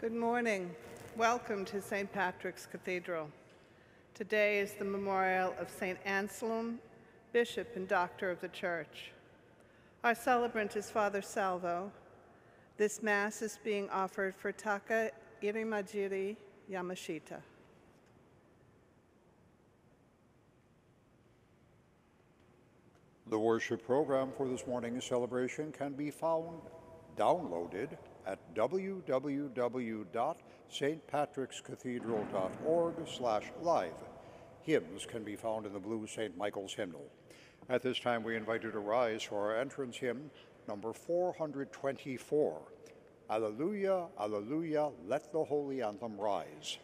Good morning. Welcome to St. Patrick's Cathedral. Today is the memorial of St. Anselm, Bishop and Doctor of the Church. Our celebrant is Father Salvo. This Mass is being offered for Taka Irimajiri Yamashita. The worship program for this morning's celebration can be found downloaded at www.stpatrickscathedral.org slash live. Hymns can be found in the blue St. Michael's hymnal. At this time, we invite you to rise for our entrance hymn, number 424. Alleluia, Alleluia, let the holy anthem rise.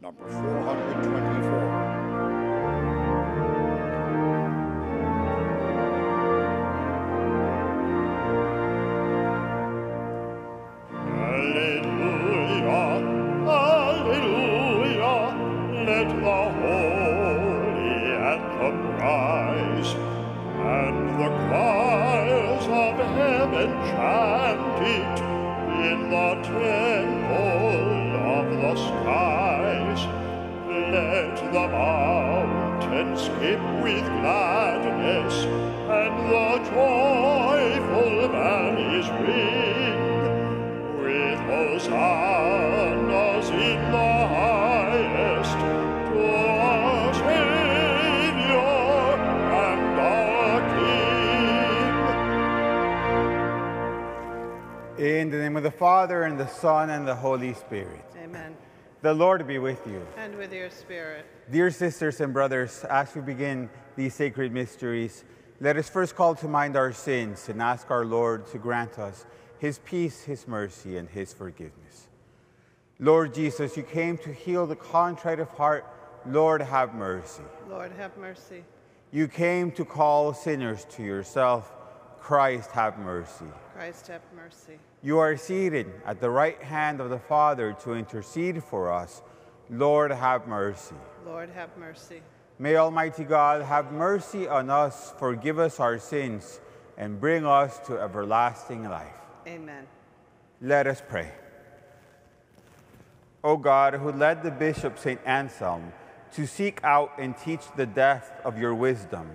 Number 424. and it in the temple of the skies. Let the mountains skip with gladness. Father, and the Son, and the Holy Spirit. Amen. The Lord be with you. And with your spirit. Dear sisters and brothers, as we begin these sacred mysteries, let us first call to mind our sins and ask our Lord to grant us his peace, his mercy, and his forgiveness. Lord Jesus, you came to heal the contrite of heart. Lord, have mercy. Lord, have mercy. You came to call sinners to yourself. Christ, have mercy. Christ, have mercy. You are seated at the right hand of the Father to intercede for us. Lord, have mercy. Lord, have mercy. May Almighty God have mercy on us, forgive us our sins, and bring us to everlasting life. Amen. Let us pray. O God, who led the Bishop St. Anselm to seek out and teach the depth of your wisdom,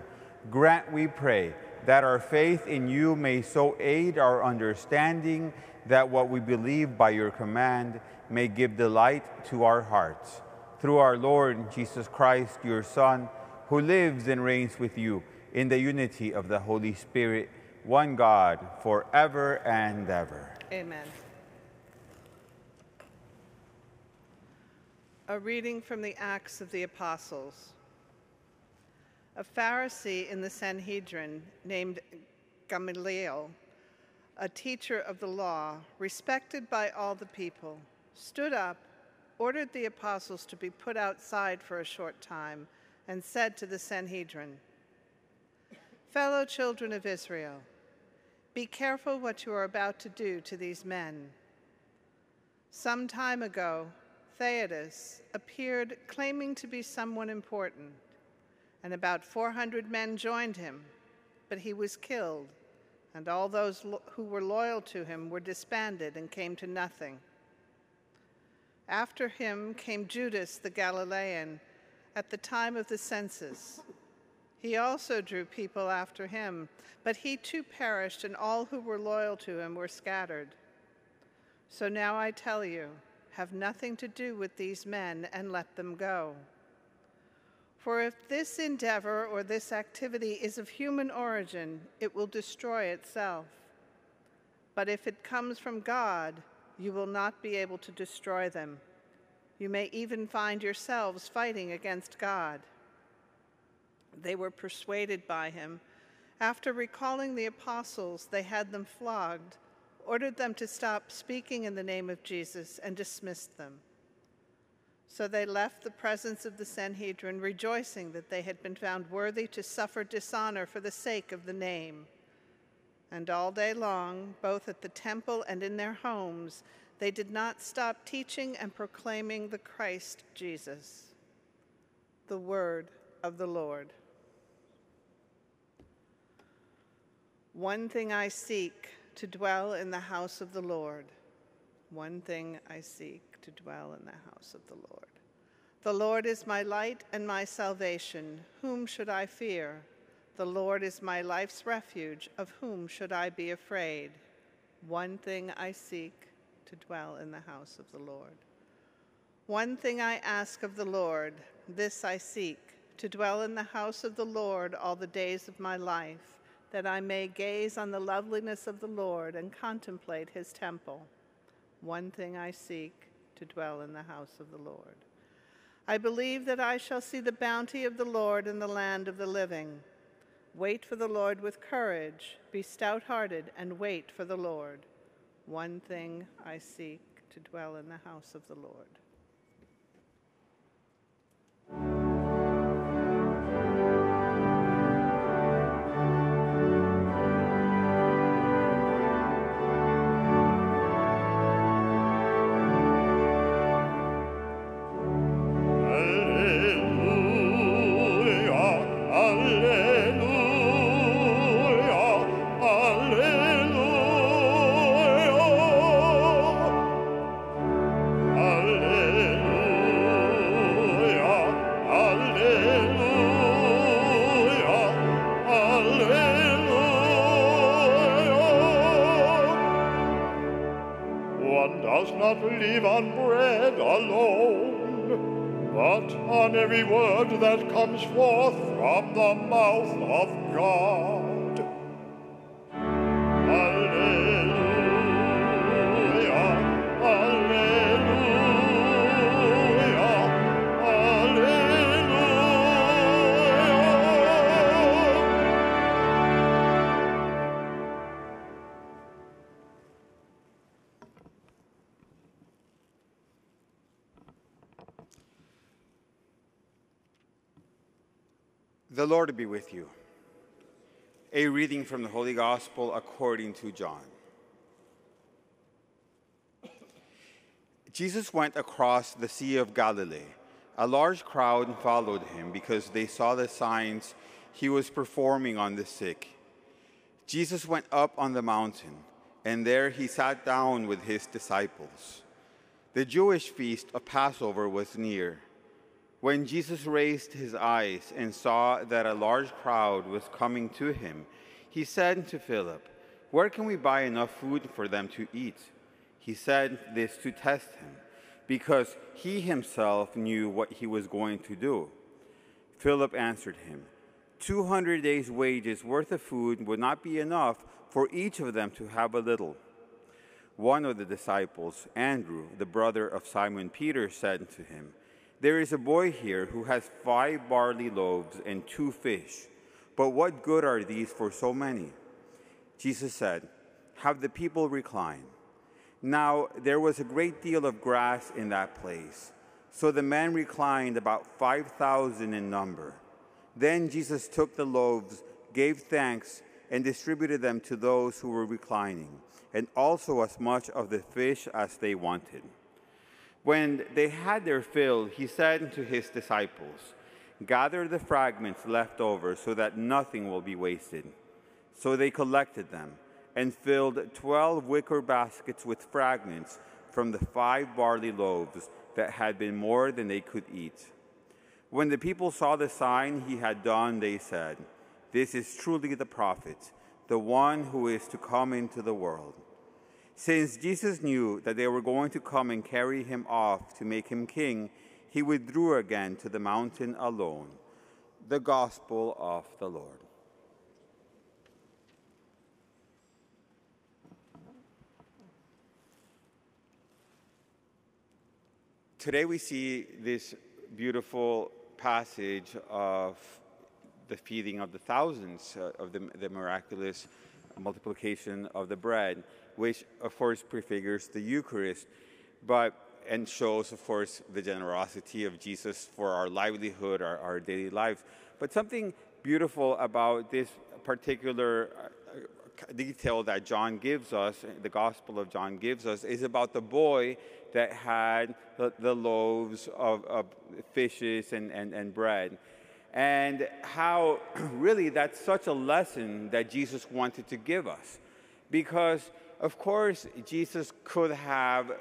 grant, we pray, that our faith in you may so aid our understanding that what we believe by your command may give delight to our hearts. Through our Lord Jesus Christ, your Son, who lives and reigns with you in the unity of the Holy Spirit, one God, forever and ever. Amen. A reading from the Acts of the Apostles a Pharisee in the Sanhedrin named Gamaliel, a teacher of the law, respected by all the people, stood up, ordered the apostles to be put outside for a short time, and said to the Sanhedrin, Fellow children of Israel, be careful what you are about to do to these men. Some time ago, Theudas appeared claiming to be someone important and about 400 men joined him, but he was killed, and all those who were loyal to him were disbanded and came to nothing. After him came Judas the Galilean at the time of the census. He also drew people after him, but he too perished, and all who were loyal to him were scattered. So now I tell you, have nothing to do with these men and let them go. For if this endeavor or this activity is of human origin, it will destroy itself. But if it comes from God, you will not be able to destroy them. You may even find yourselves fighting against God. They were persuaded by him. After recalling the apostles, they had them flogged, ordered them to stop speaking in the name of Jesus, and dismissed them. So they left the presence of the Sanhedrin, rejoicing that they had been found worthy to suffer dishonor for the sake of the name. And all day long, both at the temple and in their homes, they did not stop teaching and proclaiming the Christ Jesus. The word of the Lord. One thing I seek to dwell in the house of the Lord One thing I seek to dwell in the house of the Lord. The Lord is my light and my salvation. Whom should I fear? The Lord is my life's refuge. Of whom should I be afraid? One thing I seek to dwell in the house of the Lord. One thing I ask of the Lord, this I seek, to dwell in the house of the Lord all the days of my life, that I may gaze on the loveliness of the Lord and contemplate his temple. One thing I seek, to dwell in the house of the Lord. I believe that I shall see the bounty of the Lord in the land of the living. Wait for the Lord with courage, be stout hearted, and wait for the Lord. One thing I seek to dwell in the house of the Lord. The Lord be with you. A reading from the Holy Gospel according to John. Jesus went across the Sea of Galilee. A large crowd followed him because they saw the signs he was performing on the sick. Jesus went up on the mountain, and there he sat down with his disciples. The Jewish feast of Passover was near. When Jesus raised his eyes and saw that a large crowd was coming to him, he said to Philip, Where can we buy enough food for them to eat? He said this to test him, because he himself knew what he was going to do. Philip answered him, 200 days' wages worth of food would not be enough for each of them to have a little. One of the disciples, Andrew, the brother of Simon Peter, said to him, there is a boy here who has five barley loaves and two fish, but what good are these for so many? Jesus said, Have the people recline. Now there was a great deal of grass in that place, so the men reclined about 5,000 in number. Then Jesus took the loaves, gave thanks, and distributed them to those who were reclining, and also as much of the fish as they wanted. When they had their fill, he said to his disciples, Gather the fragments left over so that nothing will be wasted. So they collected them and filled twelve wicker baskets with fragments from the five barley loaves that had been more than they could eat. When the people saw the sign he had done, they said, This is truly the prophet, the one who is to come into the world. Since Jesus knew that they were going to come and carry him off to make him king, he withdrew again to the mountain alone. The Gospel of the Lord. Today we see this beautiful passage of the feeding of the thousands, uh, of the, the miraculous multiplication of the bread which of course prefigures the Eucharist, but and shows, of course, the generosity of Jesus for our livelihood, our, our daily lives. But something beautiful about this particular uh, detail that John gives us, the Gospel of John gives us, is about the boy that had the, the loaves of, of, fishes and, and, and bread. And how really that's such a lesson that Jesus wanted to give us. Because of course, Jesus could have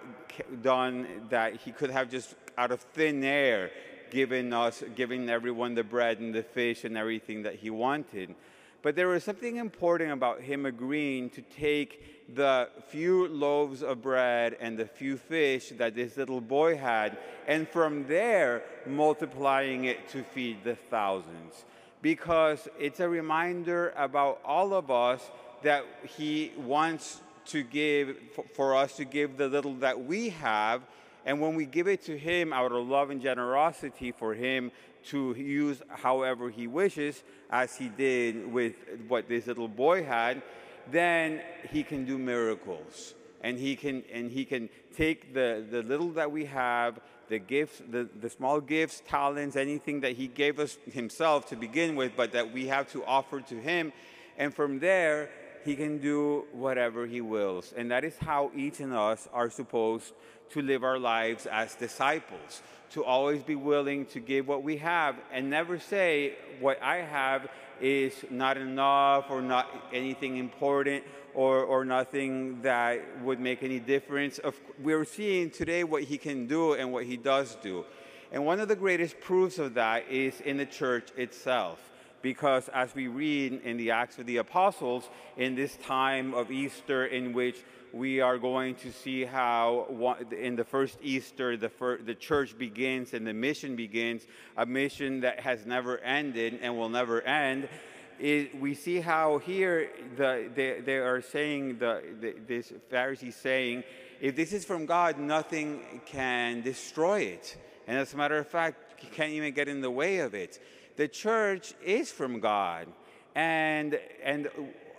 done that. He could have just out of thin air given us, giving everyone the bread and the fish and everything that he wanted. But there was something important about him agreeing to take the few loaves of bread and the few fish that this little boy had, and from there multiplying it to feed the thousands. Because it's a reminder about all of us that he wants to give, for us to give the little that we have. And when we give it to him out of love and generosity for him to use however he wishes, as he did with what this little boy had, then he can do miracles. And he can, and he can take the, the little that we have, the gifts, the, the small gifts, talents, anything that he gave us himself to begin with, but that we have to offer to him. And from there, he can do whatever he wills. And that is how each of us are supposed to live our lives as disciples, to always be willing to give what we have and never say, What I have is not enough or not anything important or, or nothing that would make any difference. We're seeing today what he can do and what he does do. And one of the greatest proofs of that is in the church itself because as we read in the Acts of the Apostles, in this time of Easter, in which we are going to see how in the first Easter, the, first, the church begins and the mission begins, a mission that has never ended and will never end. It, we see how here the, they, they are saying, the, the, this Pharisee saying, if this is from God, nothing can destroy it. And as a matter of fact, you can't even get in the way of it the church is from God. And, and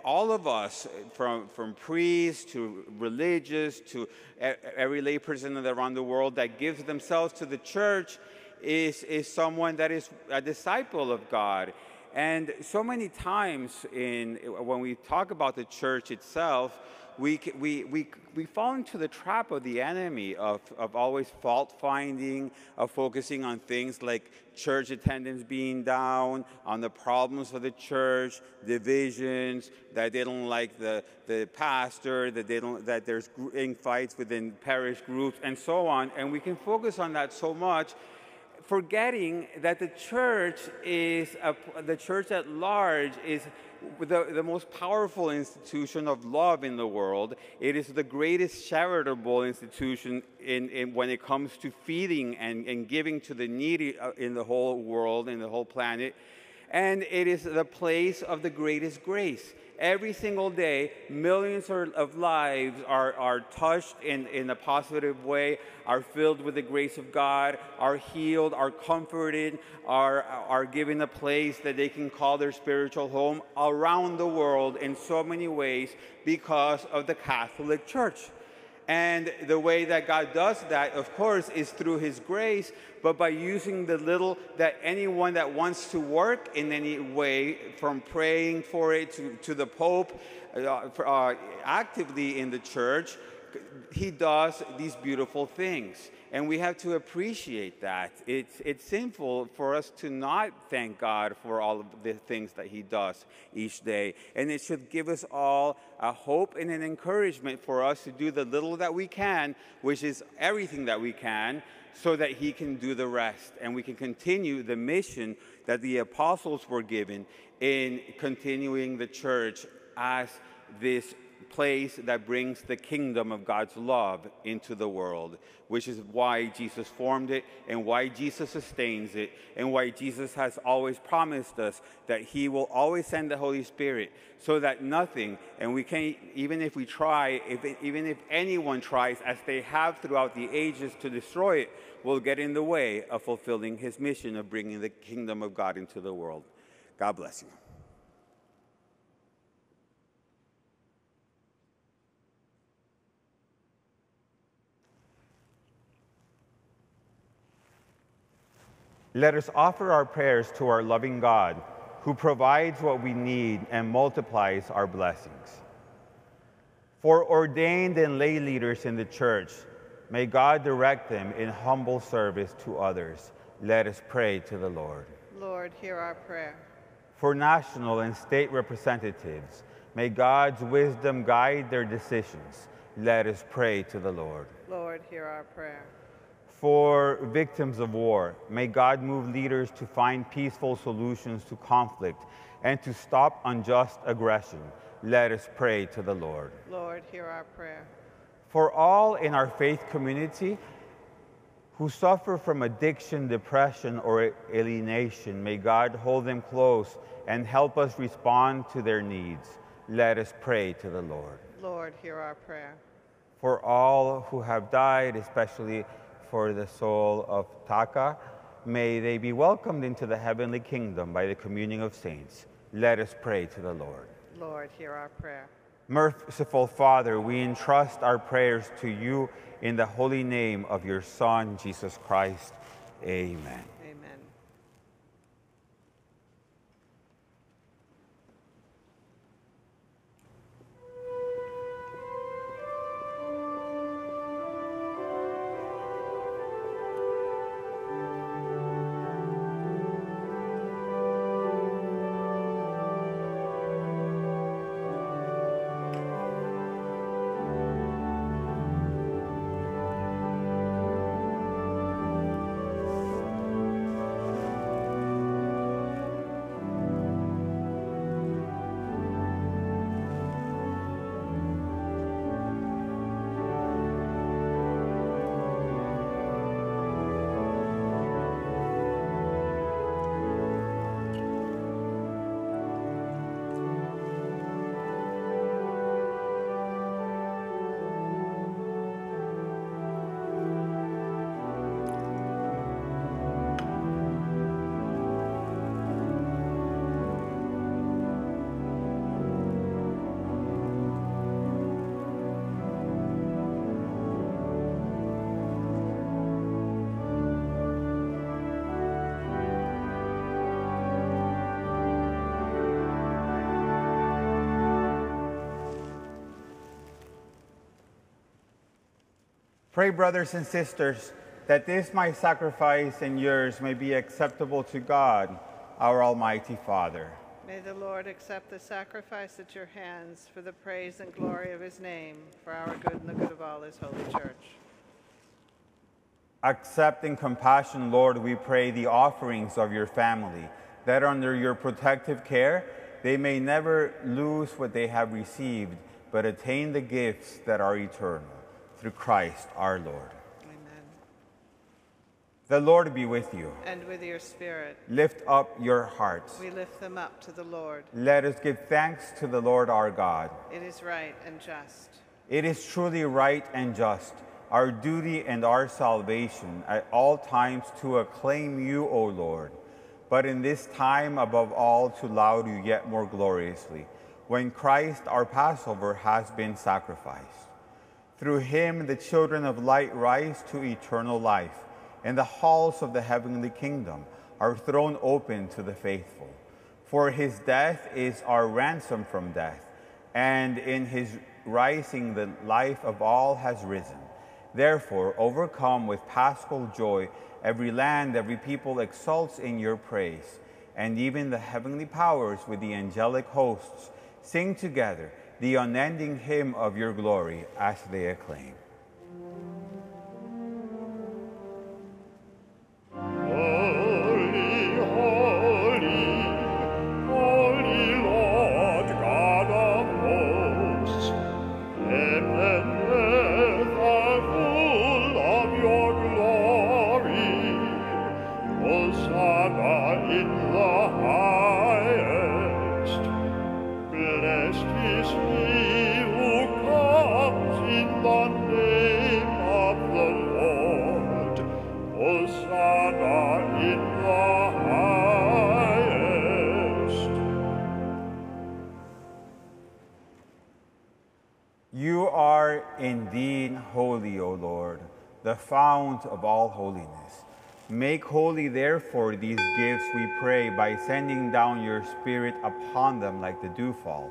all of us, from, from priests to religious to every layperson around the world that gives themselves to the church, is, is someone that is a disciple of God. And so many times in, when we talk about the church itself, we, we, we, we fall into the trap of the enemy of, of always fault finding, of focusing on things like church attendance being down, on the problems of the church, divisions, that they don't like the, the pastor, that, they don't, that there's in fights within parish groups, and so on. And we can focus on that so much forgetting that the church is a, the church at large is the, the most powerful institution of love in the world. It is the greatest charitable institution in, in when it comes to feeding and, and giving to the needy uh, in the whole world, in the whole planet. And it is the place of the greatest grace every single day, millions of lives are, are touched in, in a positive way, are filled with the grace of God, are healed, are comforted, are, are given a place that they can call their spiritual home around the world in so many ways because of the Catholic Church. And the way that God does that, of course, is through His grace, but by using the little that anyone that wants to work in any way, from praying for it to, to the Pope, uh, uh, actively in the church, He does these beautiful things. And we have to appreciate that. It's, it's sinful for us to not thank God for all of the things that He does each day. And it should give us all a hope and an encouragement for us to do the little that we can, which is everything that we can, so that He can do the rest. And we can continue the mission that the apostles were given in continuing the church as this place that brings the kingdom of God's love into the world, which is why Jesus formed it and why Jesus sustains it and why Jesus has always promised us that he will always send the Holy Spirit so that nothing, and we can't, even if we try, if, even if anyone tries, as they have throughout the ages to destroy it, will get in the way of fulfilling his mission of bringing the kingdom of God into the world. God bless you. Let us offer our prayers to our loving God, who provides what we need and multiplies our blessings. For ordained and lay leaders in the church, may God direct them in humble service to others. Let us pray to the Lord. Lord, hear our prayer. For national and state representatives, May God's wisdom guide their decisions. Let us pray to the Lord. Lord, hear our prayer. For victims of war, may God move leaders to find peaceful solutions to conflict and to stop unjust aggression. Let us pray to the Lord. Lord, hear our prayer. For all in our faith community who suffer from addiction, depression, or alienation, may God hold them close and help us respond to their needs. Let us pray to the Lord. Lord, hear our prayer. For all who have died, especially for the soul of Taka, may they be welcomed into the heavenly kingdom by the communion of saints. Let us pray to the Lord. Lord, hear our prayer. Merciful Father, we entrust our prayers to you in the holy name of your Son, Jesus Christ. Amen. Pray, brothers and sisters, that this my sacrifice and yours may be acceptable to God, our Almighty Father. May the Lord accept the sacrifice at your hands for the praise and glory of his name, for our good and the good of all his holy church. Accept in compassion, Lord, we pray, the offerings of your family, that under your protective care they may never lose what they have received, but attain the gifts that are eternal. Through Christ our Lord. Amen. The Lord be with you. And with your spirit, Lift up your hearts. we lift them up to the Lord. Let us give thanks to the Lord our God. It is right and just. It is truly right and just, our duty and our salvation at all times to acclaim you, O Lord, but in this time above all to laud you yet more gloriously, when Christ our Passover has been sacrificed. Through him the children of light rise to eternal life, and the halls of the heavenly kingdom are thrown open to the faithful. For his death is our ransom from death, and in his rising the life of all has risen. Therefore, overcome with paschal joy, every land, every people exults in your praise, and even the heavenly powers with the angelic hosts sing together the unending hymn of your glory as they acclaim. In the highest. You are indeed holy, O Lord, the fount of all holiness. Make holy, therefore, these gifts, we pray, by sending down your Spirit upon them like the dewfall,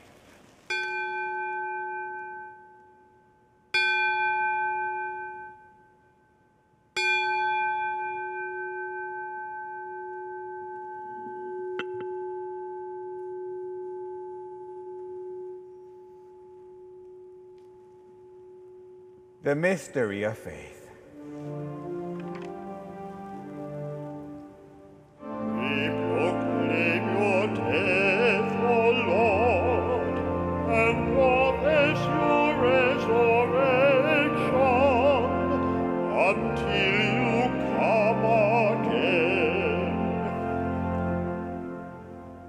The mystery of faith. We proclaim your death, O Lord, and profess your resurrection until you come again.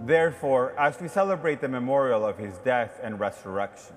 Therefore, as we celebrate the memorial of his death and resurrection,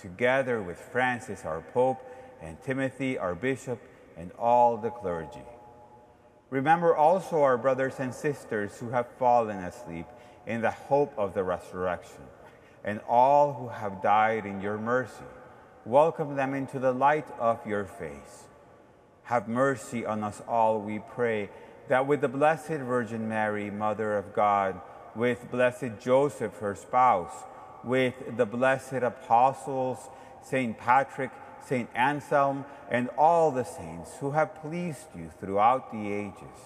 together with Francis, our Pope, and Timothy, our Bishop, and all the clergy. Remember also our brothers and sisters who have fallen asleep in the hope of the resurrection, and all who have died in your mercy. Welcome them into the light of your face. Have mercy on us all, we pray, that with the Blessed Virgin Mary, Mother of God, with blessed Joseph, her spouse, with the blessed apostles, St. Patrick, St. Anselm, and all the saints who have pleased you throughout the ages,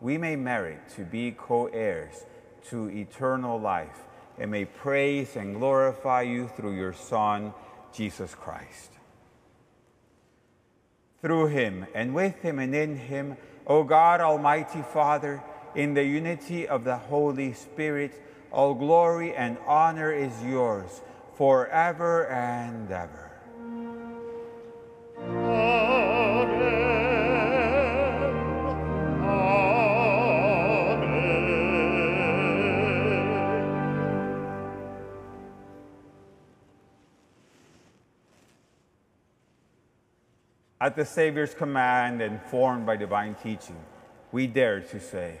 we may merit to be co heirs to eternal life and may praise and glorify you through your Son, Jesus Christ. Through him, and with him, and in him, O God, Almighty Father, in the unity of the Holy Spirit, all glory and honor is yours forever and ever. At the Savior's command and formed by divine teaching, we dare to say,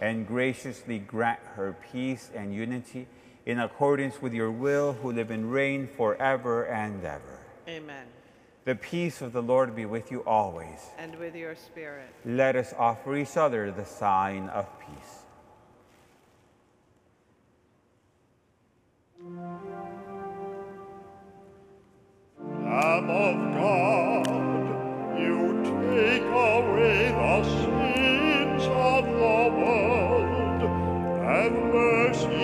and graciously grant her peace and unity in accordance with your will, who live and reign forever and ever. Amen. The peace of the Lord be with you always. And with your spirit. Let us offer each other the sign of peace. Lamb of God, you take away the of the world, and mercy.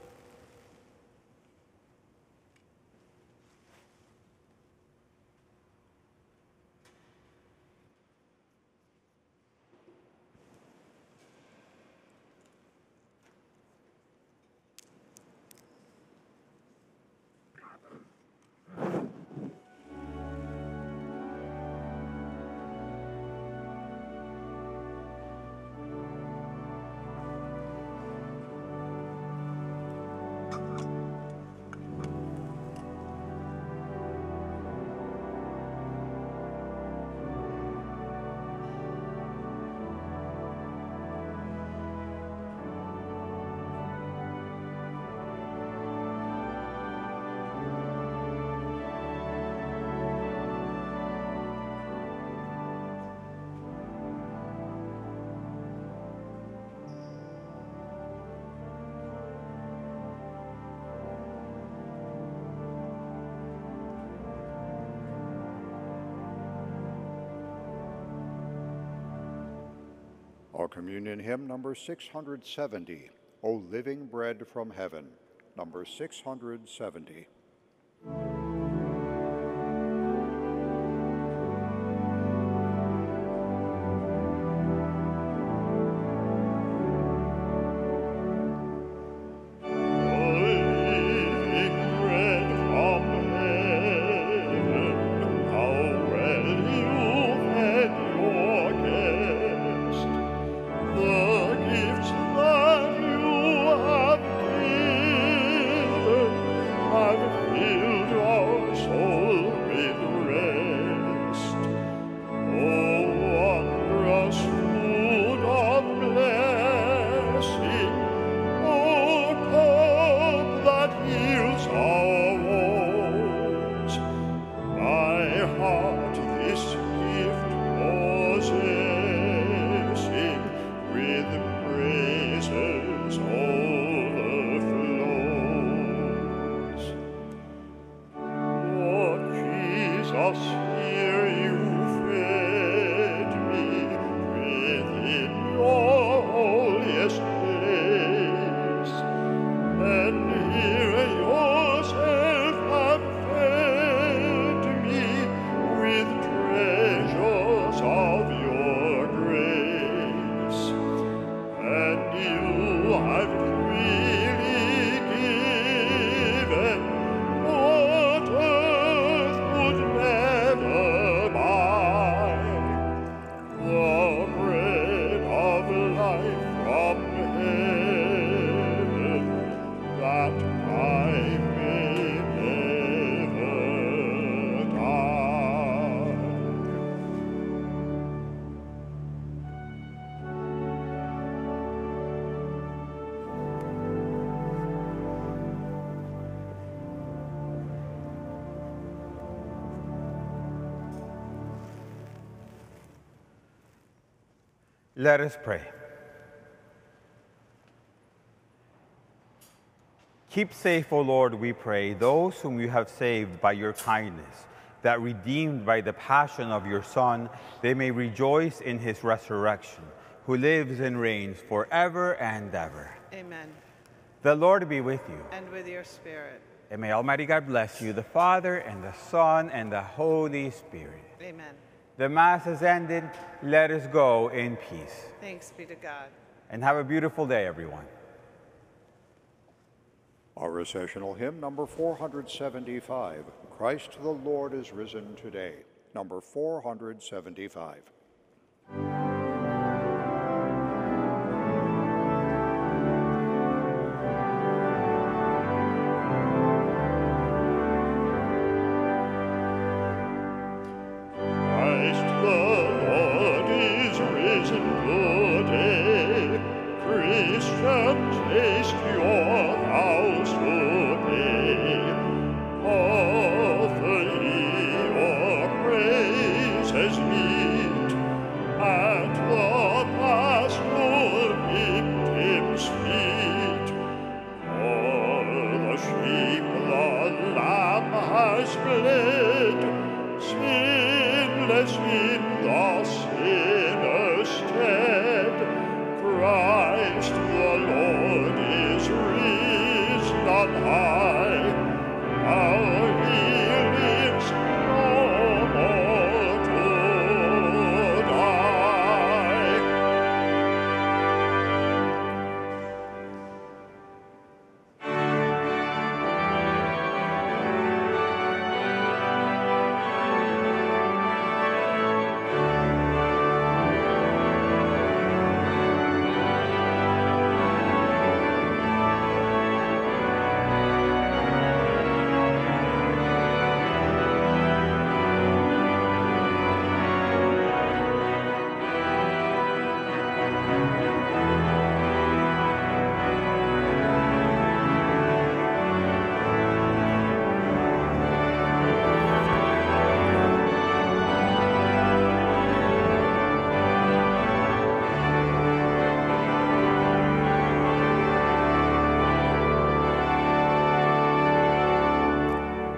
Our communion hymn number 670, O Living Bread from Heaven, number 670. Let us pray. Keep safe, O Lord, we pray, those whom you have saved by your kindness, that redeemed by the passion of your Son, they may rejoice in his resurrection, who lives and reigns forever and ever. Amen. The Lord be with you. And with your spirit. And may Almighty God bless you, the Father, and the Son, and the Holy Spirit. Amen. The Mass has ended. Let us go in peace. Thanks be to God. And have a beautiful day, everyone. Our recessional hymn number 475, Christ the Lord is risen today, number 475.